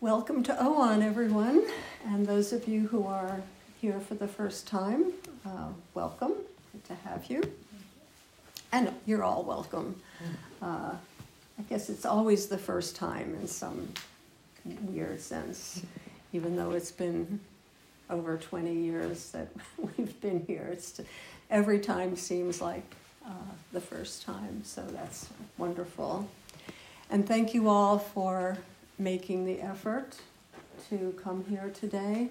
Welcome to OAN, everyone, and those of you who are here for the first time, uh, welcome. Good to have you. And you're all welcome. Uh, I guess it's always the first time in some weird sense, even though it's been over 20 years that we've been here. It's every time seems like uh, the first time, so that's wonderful. And thank you all for making the effort to come here today.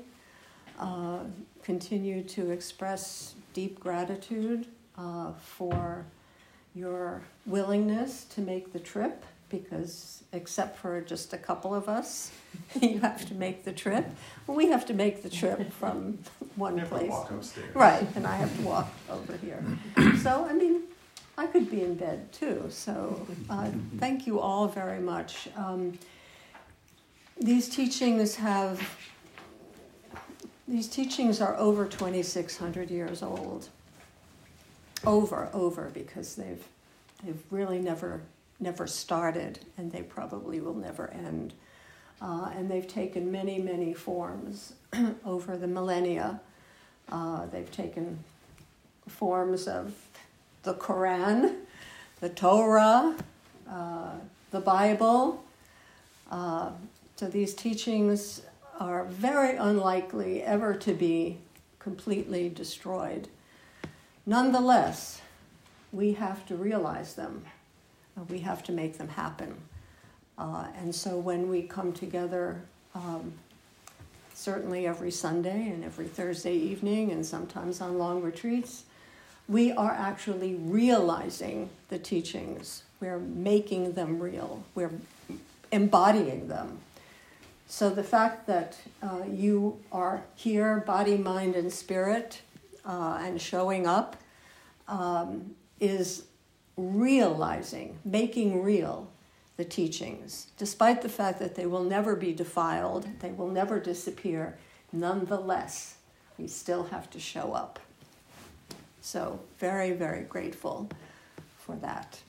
Uh, continue to express deep gratitude uh, for your willingness to make the trip because except for just a couple of us you have to make the trip. We have to make the trip from one place. right and i have to walk over here. So i mean i could be in bed too so uh, thank you all very much. Um, these teachings have these teachings are over 2600 years old. Over over because they've they've really never never started and they probably will never end. Uh, and they've taken many many forms over the millennia. Uh, they've taken forms of the quran the torah uh, the bible uh, so these teachings are very unlikely ever to be completely destroyed. Nonetheless, we have to realize them. Uh, we have to make them happen. Uh, and so when we come together, um, certainly every Sunday and every Thursday evening, and sometimes on long retreats, we are actually realizing the teachings. We're making them real. We're embodying them. So the fact that uh, you are here, body, mind, and spirit, uh, and showing up um, is realizing, making real the teachings, despite the fact that they will never be defiled, they will never disappear. Nonetheless, we still have to show up. So, very, very grateful for that.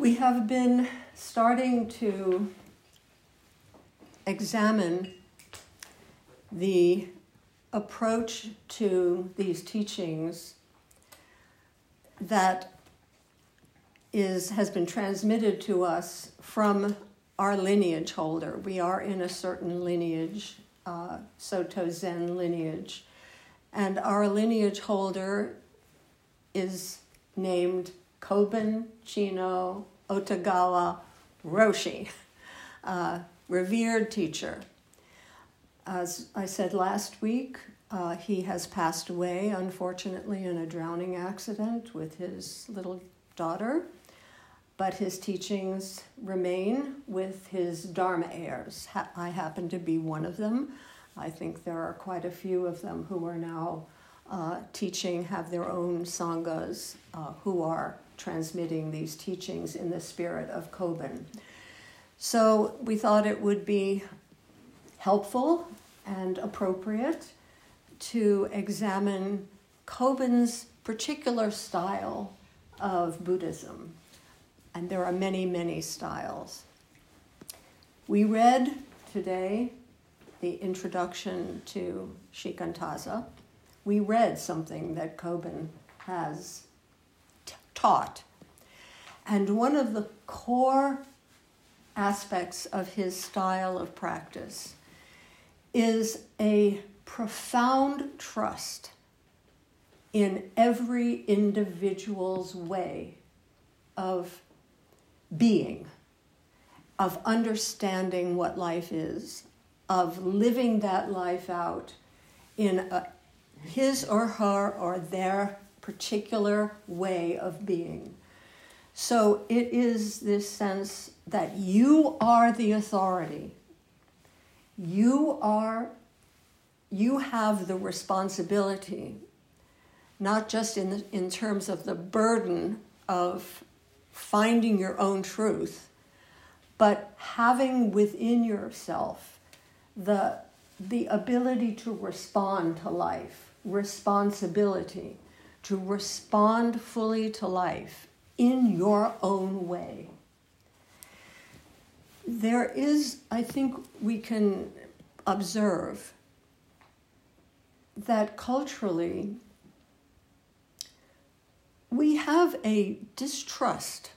We have been starting to examine the approach to these teachings that is has been transmitted to us from our lineage holder. We are in a certain lineage, uh, Soto Zen lineage, and our lineage holder is named Kobun Chino Otogawa Roshi, revered teacher. As I said last week, uh, he has passed away, unfortunately, in a drowning accident with his little daughter, but his teachings remain with his Dharma heirs. Ha- I happen to be one of them. I think there are quite a few of them who are now uh, teaching, have their own sanghas, uh, who are transmitting these teachings in the spirit of Kobun. So we thought it would be helpful and appropriate to examine Kobun's particular style of Buddhism. And there are many, many styles. We read today the introduction to Shikantaza. We read something that Kobun has taught. And one of the core aspects of his style of practice is a profound trust in every individual's way of being, of understanding what life is, of living that life out in a, his or her or their particular way of being. So it is this sense that you are the authority. You are you have the responsibility not just in the, in terms of the burden of finding your own truth, but having within yourself the the ability to respond to life, responsibility to respond fully to life in your own way. there is, I think, we can observe that culturally we have a distrust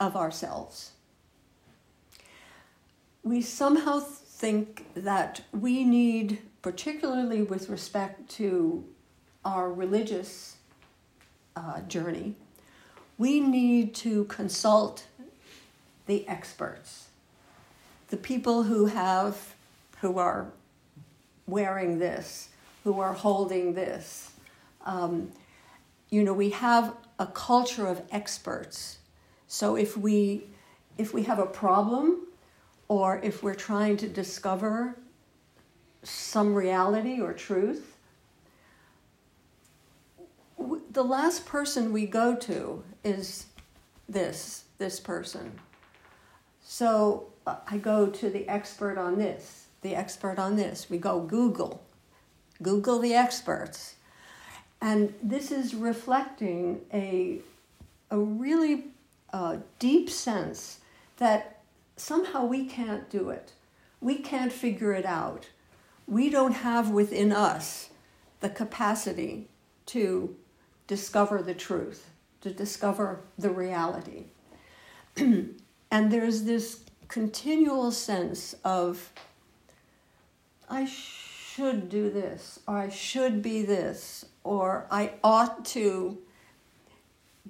of ourselves. We somehow think that we need, particularly with respect to our religious uh, journey, we need to consult the experts, the people who have, who are wearing this, who are holding this. Um, you know, we have a culture of experts. So if we if we have a problem or if we're trying to discover some reality or truth, the last person we go to is this this person. So I go to the expert on this, the expert on this. We go Google, Google the experts. And this is reflecting a, a really uh, deep sense that somehow we can't do it. We can't figure it out. We don't have within us the capacity to discover the truth, to discover the reality. and there's this continual sense of, I should do this, or I should be this, or I ought to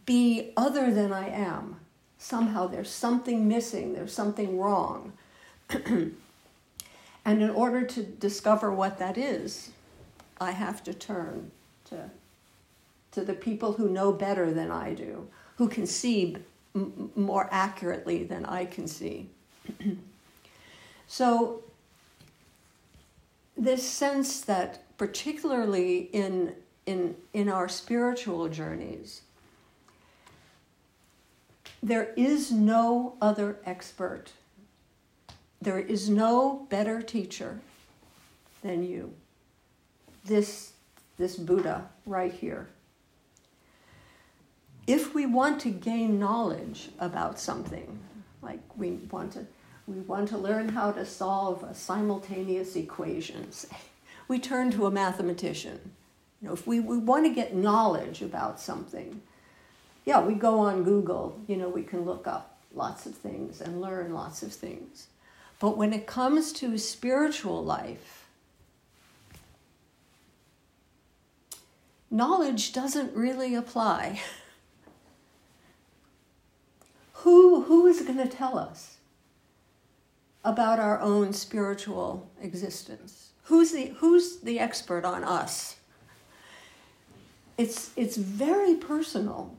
be other than I am. Somehow there's something missing, there's something wrong. and in order to discover what that is, I have to turn to, to the people who know better than I do, who can see m- more accurately than I can see. so, this sense that, particularly in in, in our spiritual journeys. There is no other expert. There is no better teacher than you. This, this Buddha right here. If we want to gain knowledge about something, like we want to, we want to learn how to solve a simultaneous equations, we turn to a mathematician you know, if we, we want to get knowledge about something, yeah, we go on Google, you know, we can look up lots of things and learn lots of things. But when it comes to spiritual life, knowledge doesn't really apply. who, who is going to tell us about our own spiritual existence? Who's the, who's the expert on us? It's, it's very personal.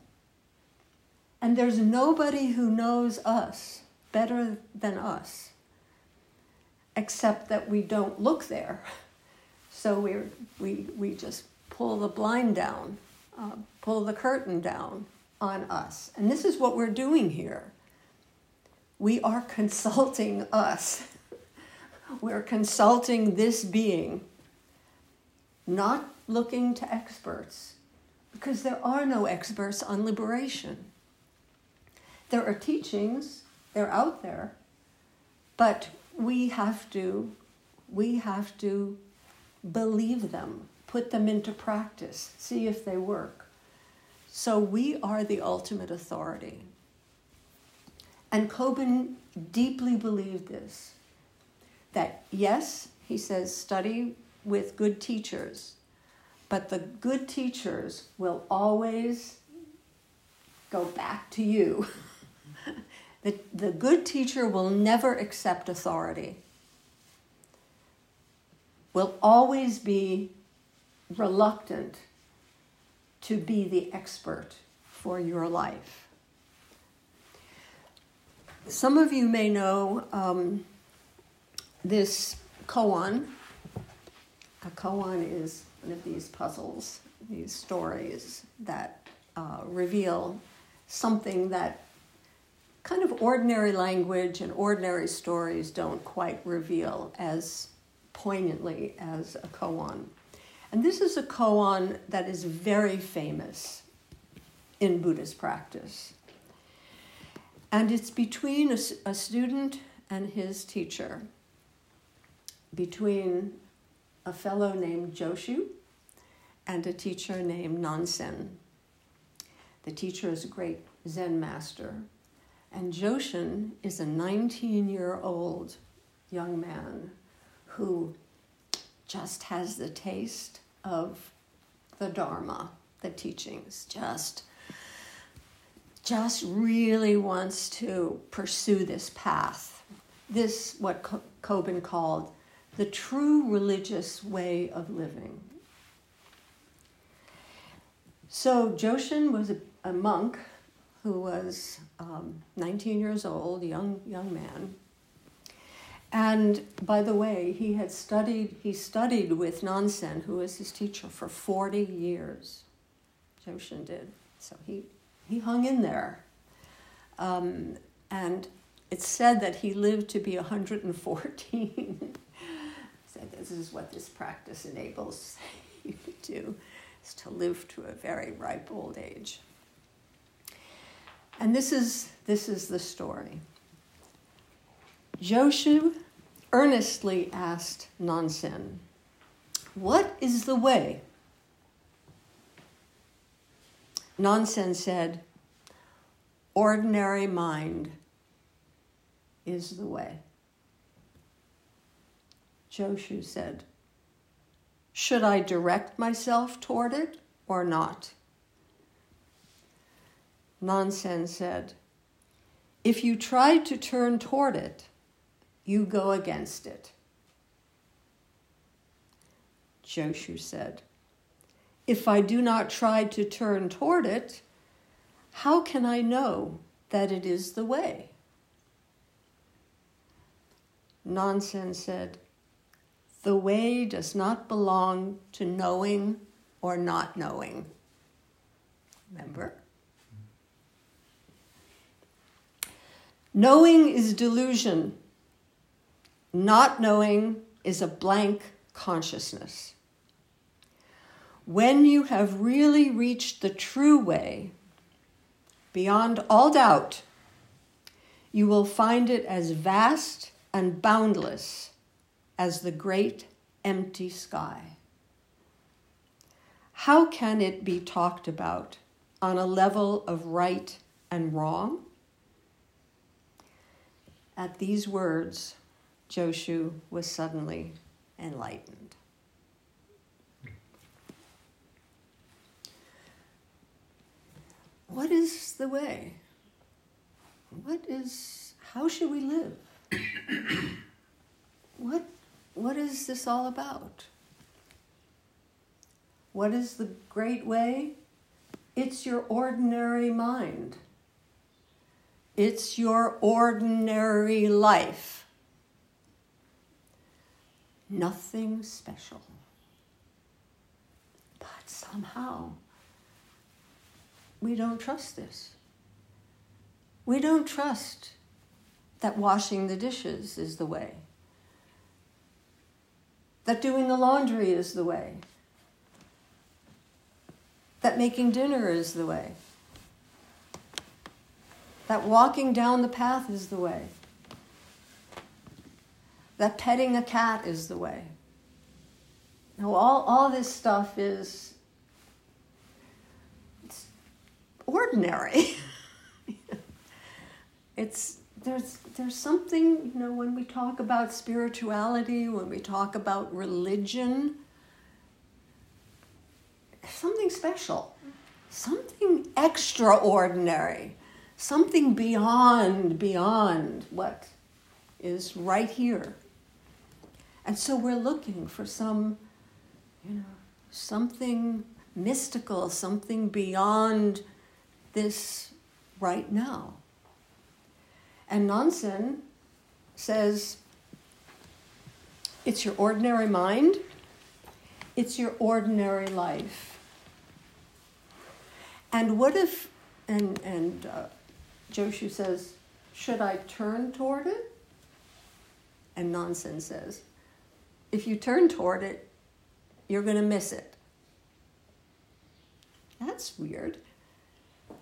And there's nobody who knows us better than us, except that we don't look there. So we we, we just pull the blind down, uh, pull the curtain down on us. And this is what we're doing here. We are consulting us. we're consulting this being, not looking to experts, because there are no experts on liberation. There are teachings, they're out there, but we have to we have to believe them, put them into practice, see if they work. So we are the ultimate authority. And Kobun deeply believed this that yes, he says, study with good teachers, but the good teachers will always go back to you. the, the good teacher will never accept authority, will always be reluctant to be the expert for your life. Some of you may know um, this koan. A koan is one of these puzzles, these stories that uh, reveal something that kind of ordinary language and ordinary stories don't quite reveal as poignantly as a koan. And this is a koan that is very famous in Buddhist practice. And it's between a, a student and his teacher between a fellow named Joshu and a teacher named Nansen. The teacher is a great Zen master, and Joshu is a 19 year old young man who just has the taste of the Dharma, the teachings, just just really wants to pursue this path. This, what Kobun called the true religious way of living. So Joshu was a, a monk who was um, 19 years old, young young man. And by the way, he had studied he studied with Nansen, who was his teacher, for 40 years. Joshu did. So he he hung in there. Um, and it's said that he lived to be 114. so this is what this practice enables you to do, is to live to a very ripe old age. And this is, this is the story. Joshu earnestly asked Nansen, What is the way? Nansen said, ordinary mind is the way. Joshu said, Should I direct myself toward it or not? Nansen said, If you try to turn toward it, you go against it. Joshu said, if I do not try to turn toward it, how can I know that it is the way? Nansen said, The way does not belong to knowing or not knowing. Remember? Knowing is delusion. Not knowing is a blank consciousness. When you have really reached the true way, beyond all doubt, you will find it as vast and boundless as the great empty sky. How can it be talked about on a level of right and wrong? At these words, Joshu was suddenly enlightened. what is the way? What is, how should we live? what, what is this all about? What is the great way? It's your ordinary mind. It's your ordinary life. Nothing special. But somehow, we don't trust this. We don't trust that washing the dishes is the way, that doing the laundry is the way, that making dinner is the way, that walking down the path is the way, that petting a cat is the way. Now, all, all this stuff is ordinary. it's there's there's something you know when we talk about spirituality, when we talk about religion, something special, something extraordinary, something beyond beyond what is right here. And so we're looking for some, you know, something mystical, something beyond this right now. And Nansen says it's your ordinary mind, it's your ordinary life. And what if, and, and uh, Joshu says, should I turn toward it? And Nansen says, if you turn toward it, you're going to miss it. That's weird.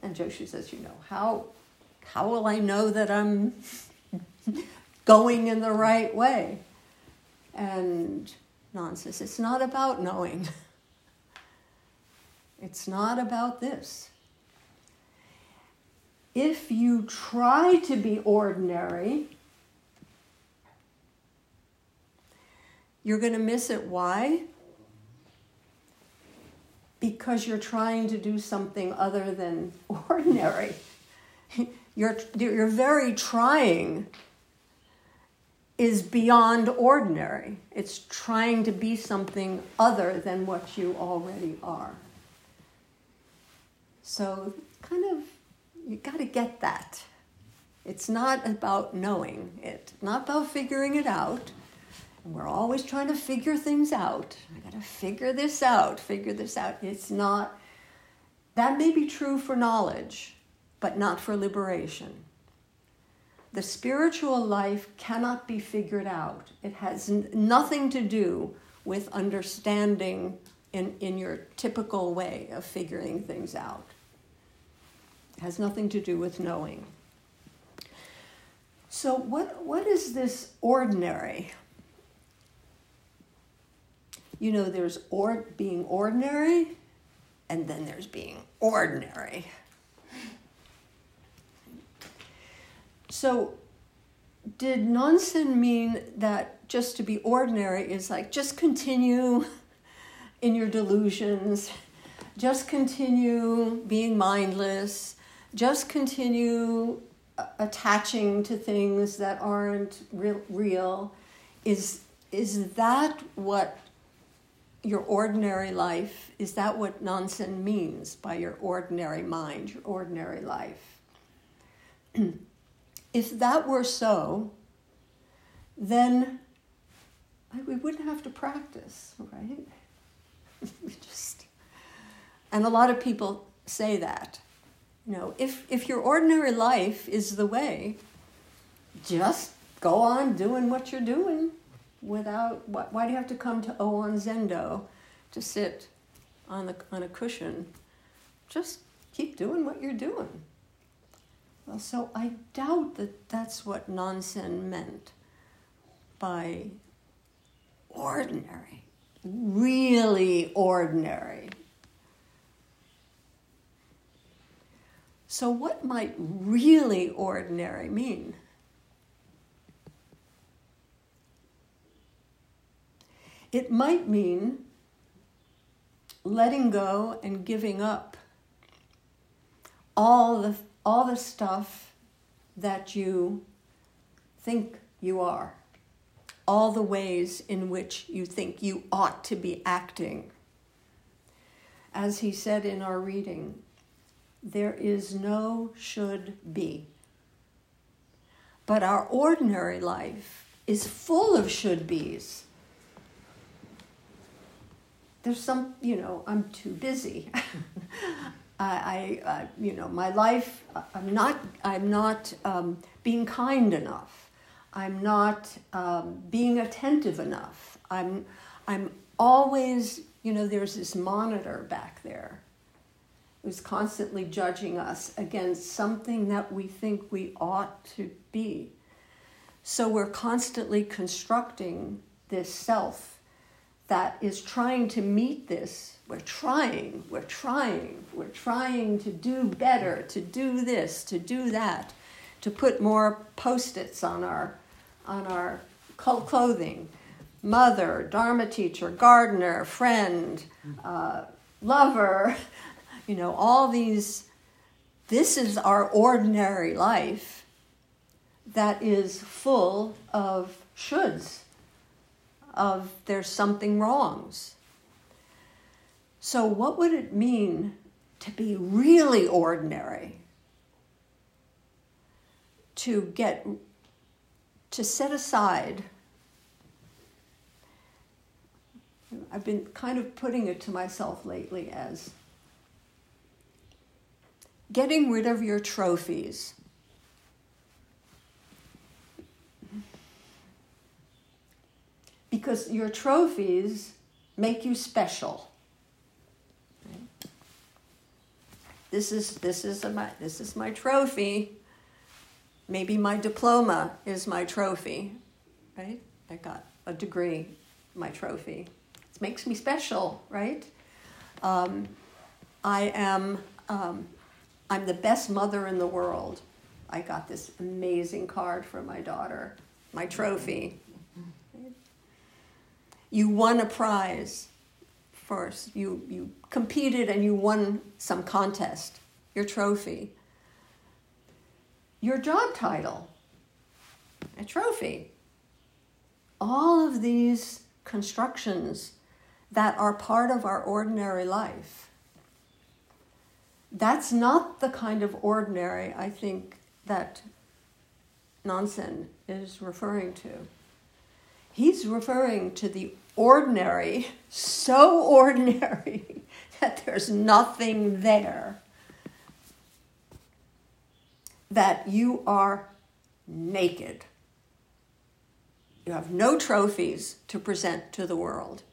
And Joshu says, you know, how, how will I know that I'm going in the right way. And Non says, it's not about knowing. It's not about this. If you try to be ordinary, you're going to miss it. Why? Because you're trying to do something other than ordinary. Your, your very trying is beyond ordinary. It's trying to be something other than what you already are. So, kind of, you got to get that. It's not about knowing it, not about figuring it out. And we're always trying to figure things out. I got to figure this out, figure this out. It's not, that may be true for knowledge, but not for liberation. The spiritual life cannot be figured out. It has n- nothing to do with understanding in, in your typical way of figuring things out. It has nothing to do with knowing. So, what, what is this ordinary? You know, there's or, being ordinary, and then there's being ordinary. So, did Nansen mean that just to be ordinary is like just continue in your delusions, just continue being mindless, just continue attaching to things that aren't real, real? Is, is that what your ordinary life, is that what Nansen means by your ordinary mind, your ordinary life? if that were so, then we wouldn't have to practice, right? just, and a lot of people say that. You know, if if your ordinary life is the way, just go on doing what you're doing, without. Why, why do you have to come to Oon Zendo to sit on the on a cushion? Just keep doing what you're doing. Well, so I doubt that that's what Nansen meant by ordinary, really ordinary. So, what might really ordinary mean? It might mean letting go and giving up all the all the stuff that you think you are, all the ways in which you think you ought to be acting. As he said in our reading, there is no should be. But our ordinary life is full of should be's. There's some, you know, I'm too busy. I, I uh, you know, my life, I'm not, I'm not um, being kind enough. I'm not um, being attentive enough. I'm, I'm always, you know, there's this monitor back there who's constantly judging us against something that we think we ought to be. So we're constantly constructing this self that is trying to meet this we're trying, we're trying, we're trying to do better, to do this, to do that, to put more post-its on our on our clothing. Mother, Dharma teacher, gardener, friend, uh, lover, you know, all these. This is our ordinary life that is full of shoulds, of there's something wrongs. So, what would it mean to be really ordinary? To get, to set aside. I've been kind of putting it to myself lately as getting rid of your trophies. Because your trophies make you special. This is this is my this is my trophy. Maybe my diploma is my trophy, right? I got a degree, my trophy. It makes me special, right? Um, I am, um, I'm the best mother in the world. I got this amazing card for my daughter, my trophy. You won a prize first. You, you competed and you won some contest, your trophy. Your job title, a trophy. All of these constructions that are part of our ordinary life. That's not the kind of ordinary I think that Nansen is referring to. He's referring to the ordinary, so ordinary that there's nothing there. That you are naked. You have no trophies to present to the world.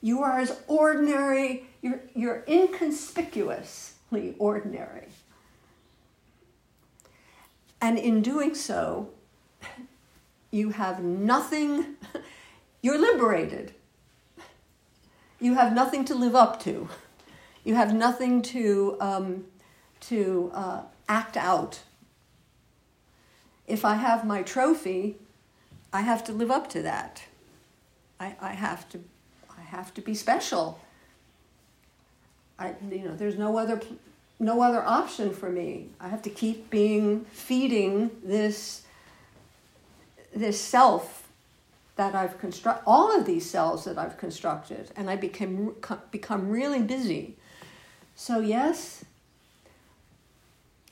You are as ordinary, you're, you're inconspicuously ordinary. And in doing so, you have nothing, you're liberated. You have nothing to live up to. You have nothing to, um, to uh, act out. If I have my trophy, I have to live up to that. I, I have to I have to be special. I, you know, there's no other, no other option for me. I have to keep being feeding this, this self that I've constructed, all of these cells that I've constructed, and I became become really busy. So yes,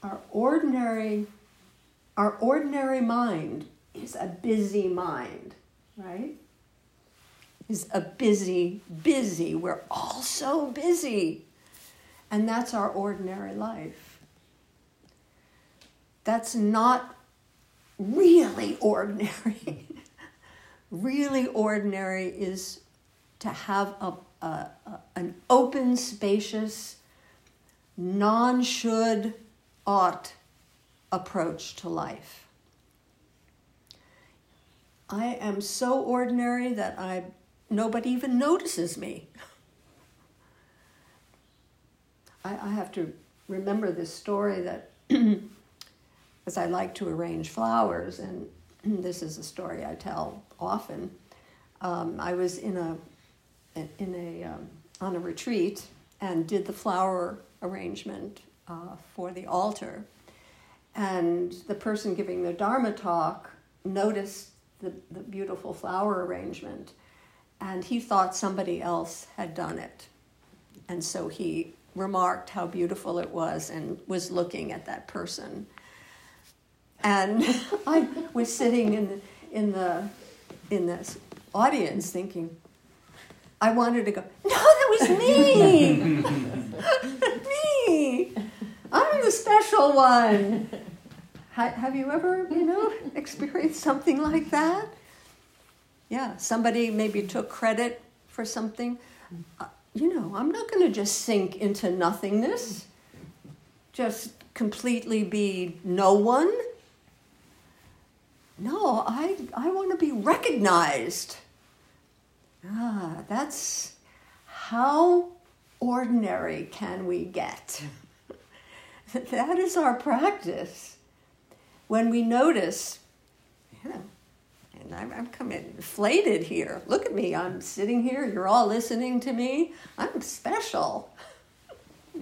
our ordinary, our ordinary mind is a busy mind, right? is a busy, busy. We're all so busy. And that's our ordinary life. That's not really ordinary. Really ordinary is to have a, a, a an open, spacious, non should, ought approach to life. I am so ordinary that I nobody even notices me. I, I have to remember this story that, as I like to arrange flowers, and this is a story I tell often. Um, I was in a in a um, on a retreat and did the flower arrangement uh, for the altar, and the person giving the Dharma talk noticed the, the beautiful flower arrangement and he thought somebody else had done it. And so he remarked how beautiful it was and was looking at that person. And I was sitting in the, in the in this audience thinking, I wanted to go, no, that was me! me! I'm the special one. Have you ever, you know, experienced something like that? Yeah, somebody maybe took credit for something. Uh, you know, I'm not going to just sink into nothingness, just completely be no one. No, I, I want to be recognized. Ah, that's how ordinary can we get? that is our practice. When we notice, you know, and I'm, I'm coming inflated here. Look at me. I'm sitting here. You're all listening to me. I'm special.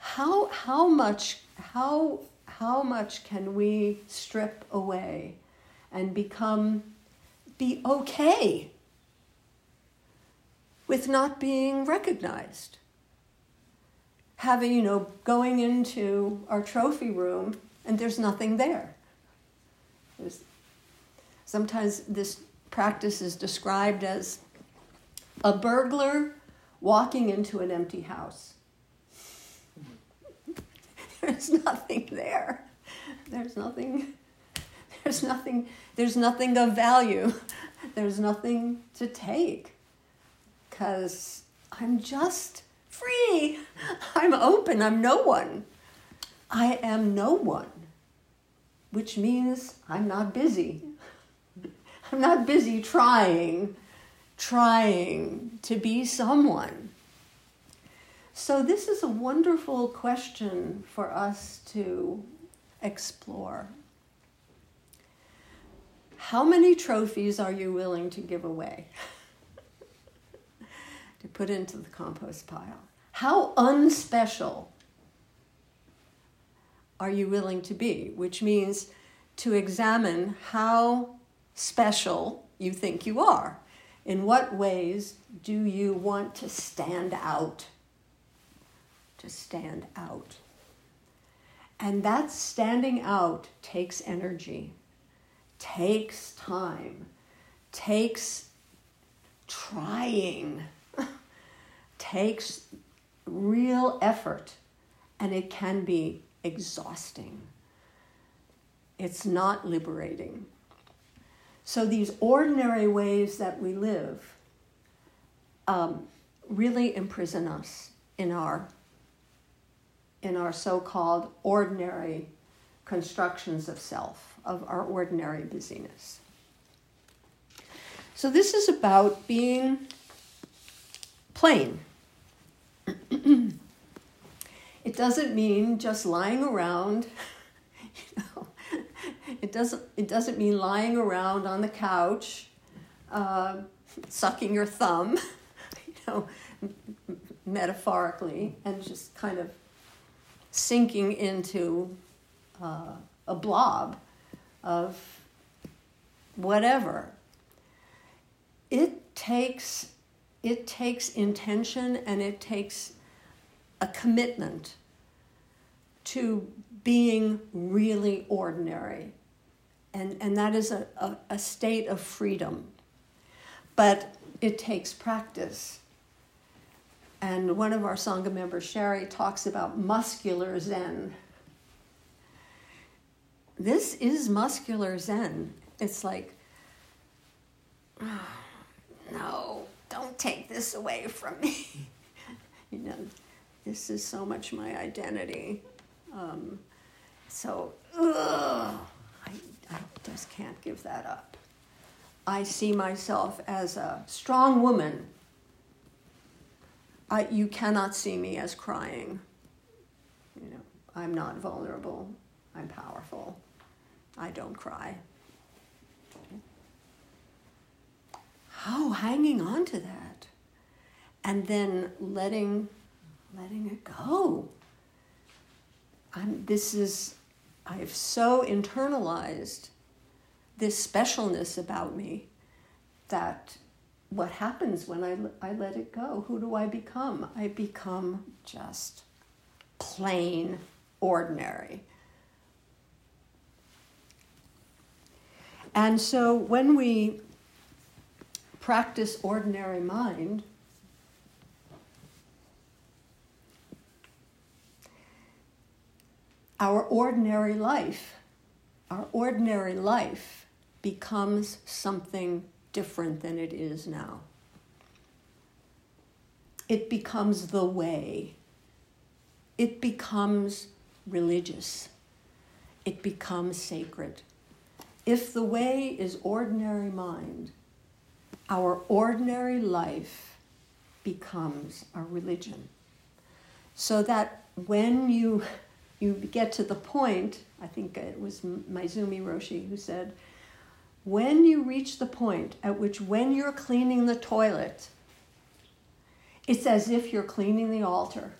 how, how much, how, how much can we strip away and become, be okay with not being recognized? Having, you know, going into our trophy room and there's nothing there. There's Sometimes this practice is described as a burglar walking into an empty house. There's nothing there. There's nothing. There's nothing. There's nothing of value. There's nothing to take. Because I'm just free. I'm open. I'm no one. I am no one. which means I'm not busy. I'm not busy trying, trying to be someone. So, this is a wonderful question for us to explore. How many trophies are you willing to give away? to put into the compost pile? How unspecial are you willing to be? Which means to examine how special you think you are. In what ways do you want to stand out? To stand out. And that standing out takes energy, takes time, takes trying, takes real effort, and it can be exhausting. It's not liberating. So, these ordinary ways that we live um, really imprison us in our, in our so called ordinary constructions of self, of our ordinary busyness. So, this is about being plain. It doesn't mean just lying around. It doesn't, it doesn't mean lying around on the couch, uh, sucking your thumb, you know, metaphorically, and just kind of sinking into uh, a blob of whatever. It takes it takes intention and it takes a commitment to being really ordinary. And, and that is a, a, a state of freedom. But it takes practice. And one of our Sangha members, Sherry, talks about muscular Zen. This is muscular Zen. It's like, oh, no, don't take this away from me. you know, this is so much my identity. Um, so, ugh, I, I just can't give that up. I see myself as a strong woman. I, you cannot see me as crying. You know, I'm not vulnerable. I'm powerful. I don't cry. How hanging on to that and then letting letting it go. I'm, this is, I've so internalized this specialness about me that what happens when I, I let it go? Who do I become? I become just plain ordinary. And so when we practice ordinary mind, our ordinary life, our ordinary life becomes something different than it is now. It becomes the way. It becomes religious. It becomes sacred. If the way is ordinary mind, our ordinary life becomes a religion. So that when you you get to the point, I think it was Maezumi Roshi who said, when you reach the point at which when you're cleaning the toilet, it's as if you're cleaning the altar.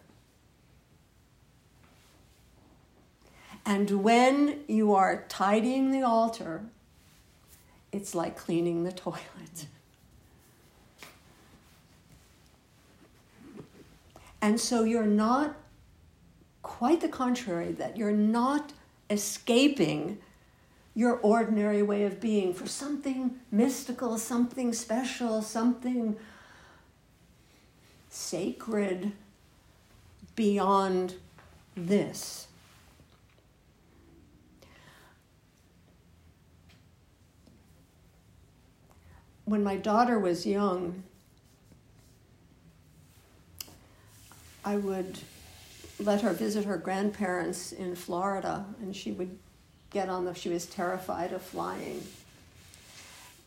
And when you are tidying the altar, it's like cleaning the toilet. And so you're not quite the contrary, that you're not escaping your ordinary way of being for something mystical, something special, something sacred beyond this. When my daughter was young, I would let her visit her grandparents in Florida, and she would get on the, she was terrified of flying.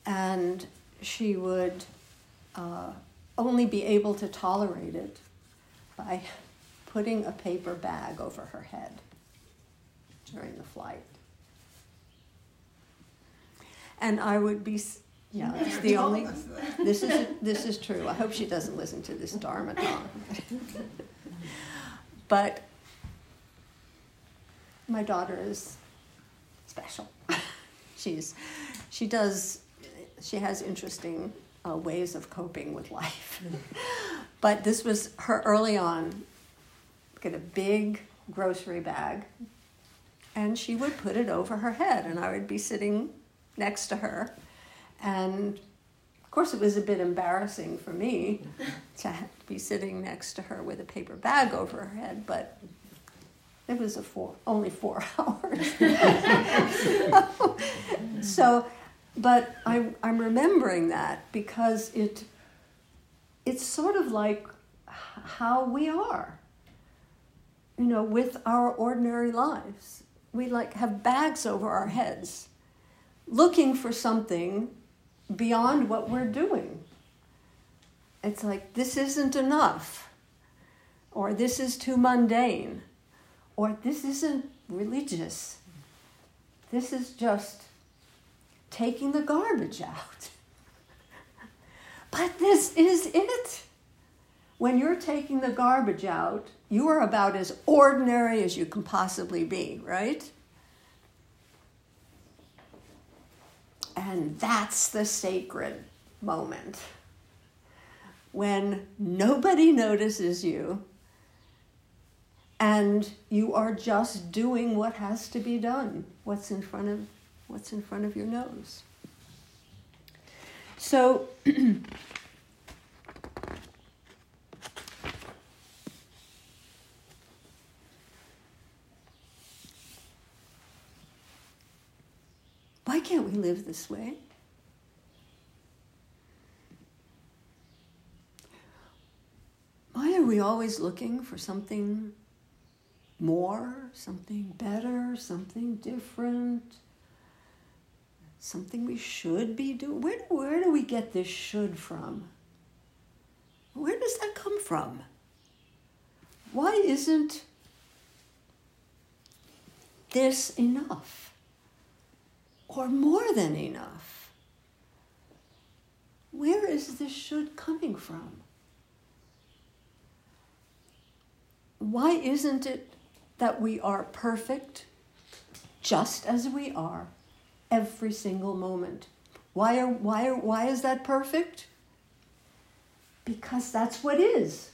And she would uh, only be able to tolerate it by putting a paper bag over her head during the flight. And I would be, yeah, it's the only, this is, this is true. I hope she doesn't listen to this Dharma talk. but my daughter is special. She's, she does, she has interesting uh, ways of coping with life. but this was her early on. Get a big grocery bag, and she would put it over her head, and I would be sitting next to her, and of course, it was a bit embarrassing for me to be sitting next to her with a paper bag over her head, but it was a four, only four hours. so, so, but I, I'm remembering that because it, it's sort of like how we are, you know, with our ordinary lives. We like have bags over our heads, looking for something beyond what we're doing. It's like, this isn't enough, or this is too mundane or this isn't religious. This is just taking the garbage out. but this is it. When you're taking the garbage out, you are about as ordinary as you can possibly be, right? And that's the sacred moment. When nobody notices you, and you are just doing what has to be done what's in front of what's in front of your nose. So why can't we live this way? Why are we always looking for something more, something better, something different, something we should be doing. Where, where do we get this should from? Where does that come from? Why isn't this enough? Or more than enough? Where is this should coming from? Why isn't it that we are perfect just as we are every single moment. Why, are, why, are, why is that perfect? Because that's what is.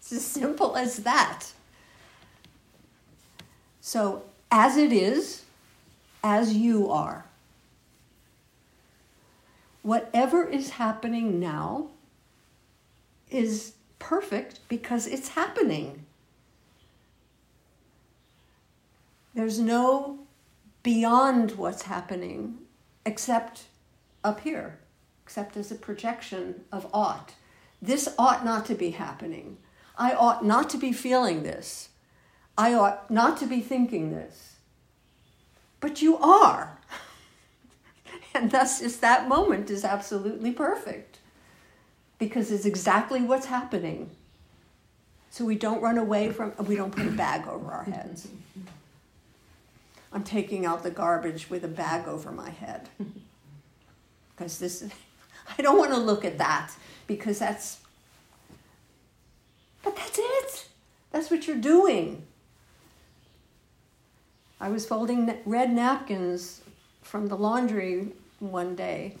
It's as simple as that. So, as it is, as you are. Whatever is happening now is perfect because it's happening. There's no beyond what's happening except up here, except as a projection of ought. This ought not to be happening. I ought not to be feeling this. I ought not to be thinking this. But you are. and thus, is that moment is absolutely perfect because it's exactly what's happening. So we don't run away from, we don't put a bag over our heads. I'm taking out the garbage with a bag over my head. Because this, I don't want to look at that because that's, but that's it. That's what you're doing. I was folding red napkins from the laundry one day,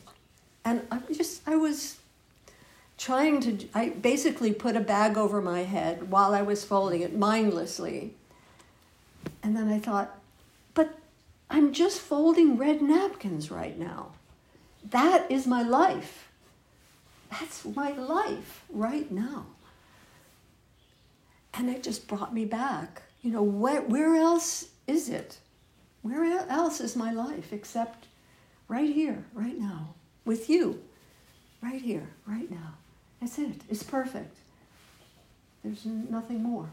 and I just, I was trying to, I basically put a bag over my head while I was folding it mindlessly. And then I thought, but I'm just folding red napkins right now. That is my life. That's my life right now. And it just brought me back. You know, where, where else is it? Where else is my life except right here, right now, with you, right here, right now? That's it. It's perfect. There's nothing more.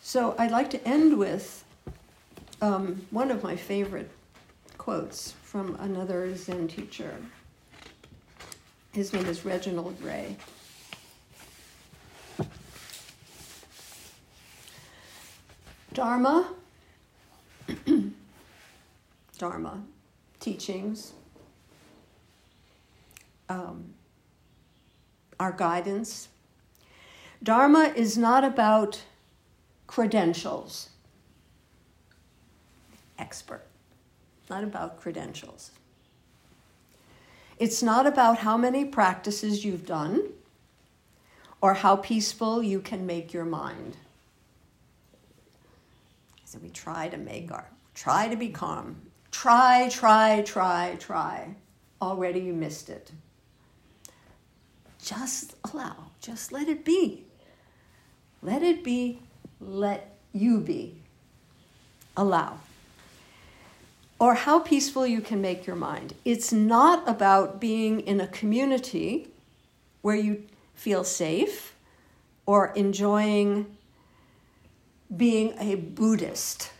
So I'd like to end with um, one of my favorite quotes from another Zen teacher. His name is Reginald Ray. Dharma, Dharma, teachings, um, our guidance. Dharma is not about credentials, expert, not about credentials. It's not about how many practices you've done or how peaceful you can make your mind. So we try to make our, try to be calm. Try, try, try, try. Already you missed it. Just allow, just let it be. Let it be, let you be. Allow. Or how peaceful you can make your mind. It's not about being in a community where you feel safe or enjoying being a Buddhist.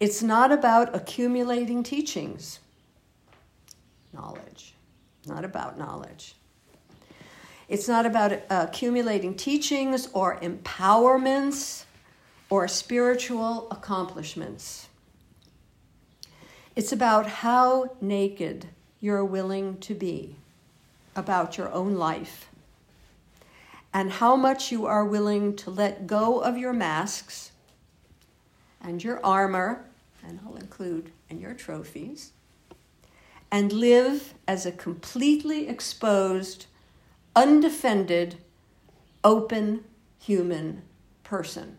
It's not about accumulating teachings, knowledge, not about knowledge. It's not about uh, accumulating teachings or empowerments or spiritual accomplishments. It's about how naked you're willing to be about your own life and how much you are willing to let go of your masks and your armor, and I'll include, and your trophies, and live as a completely exposed, undefended, open human person.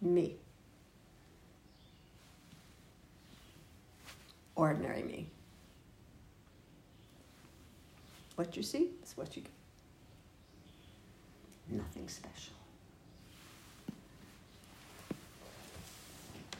Me. Ordinary me. What you see is what you get. Nothing special.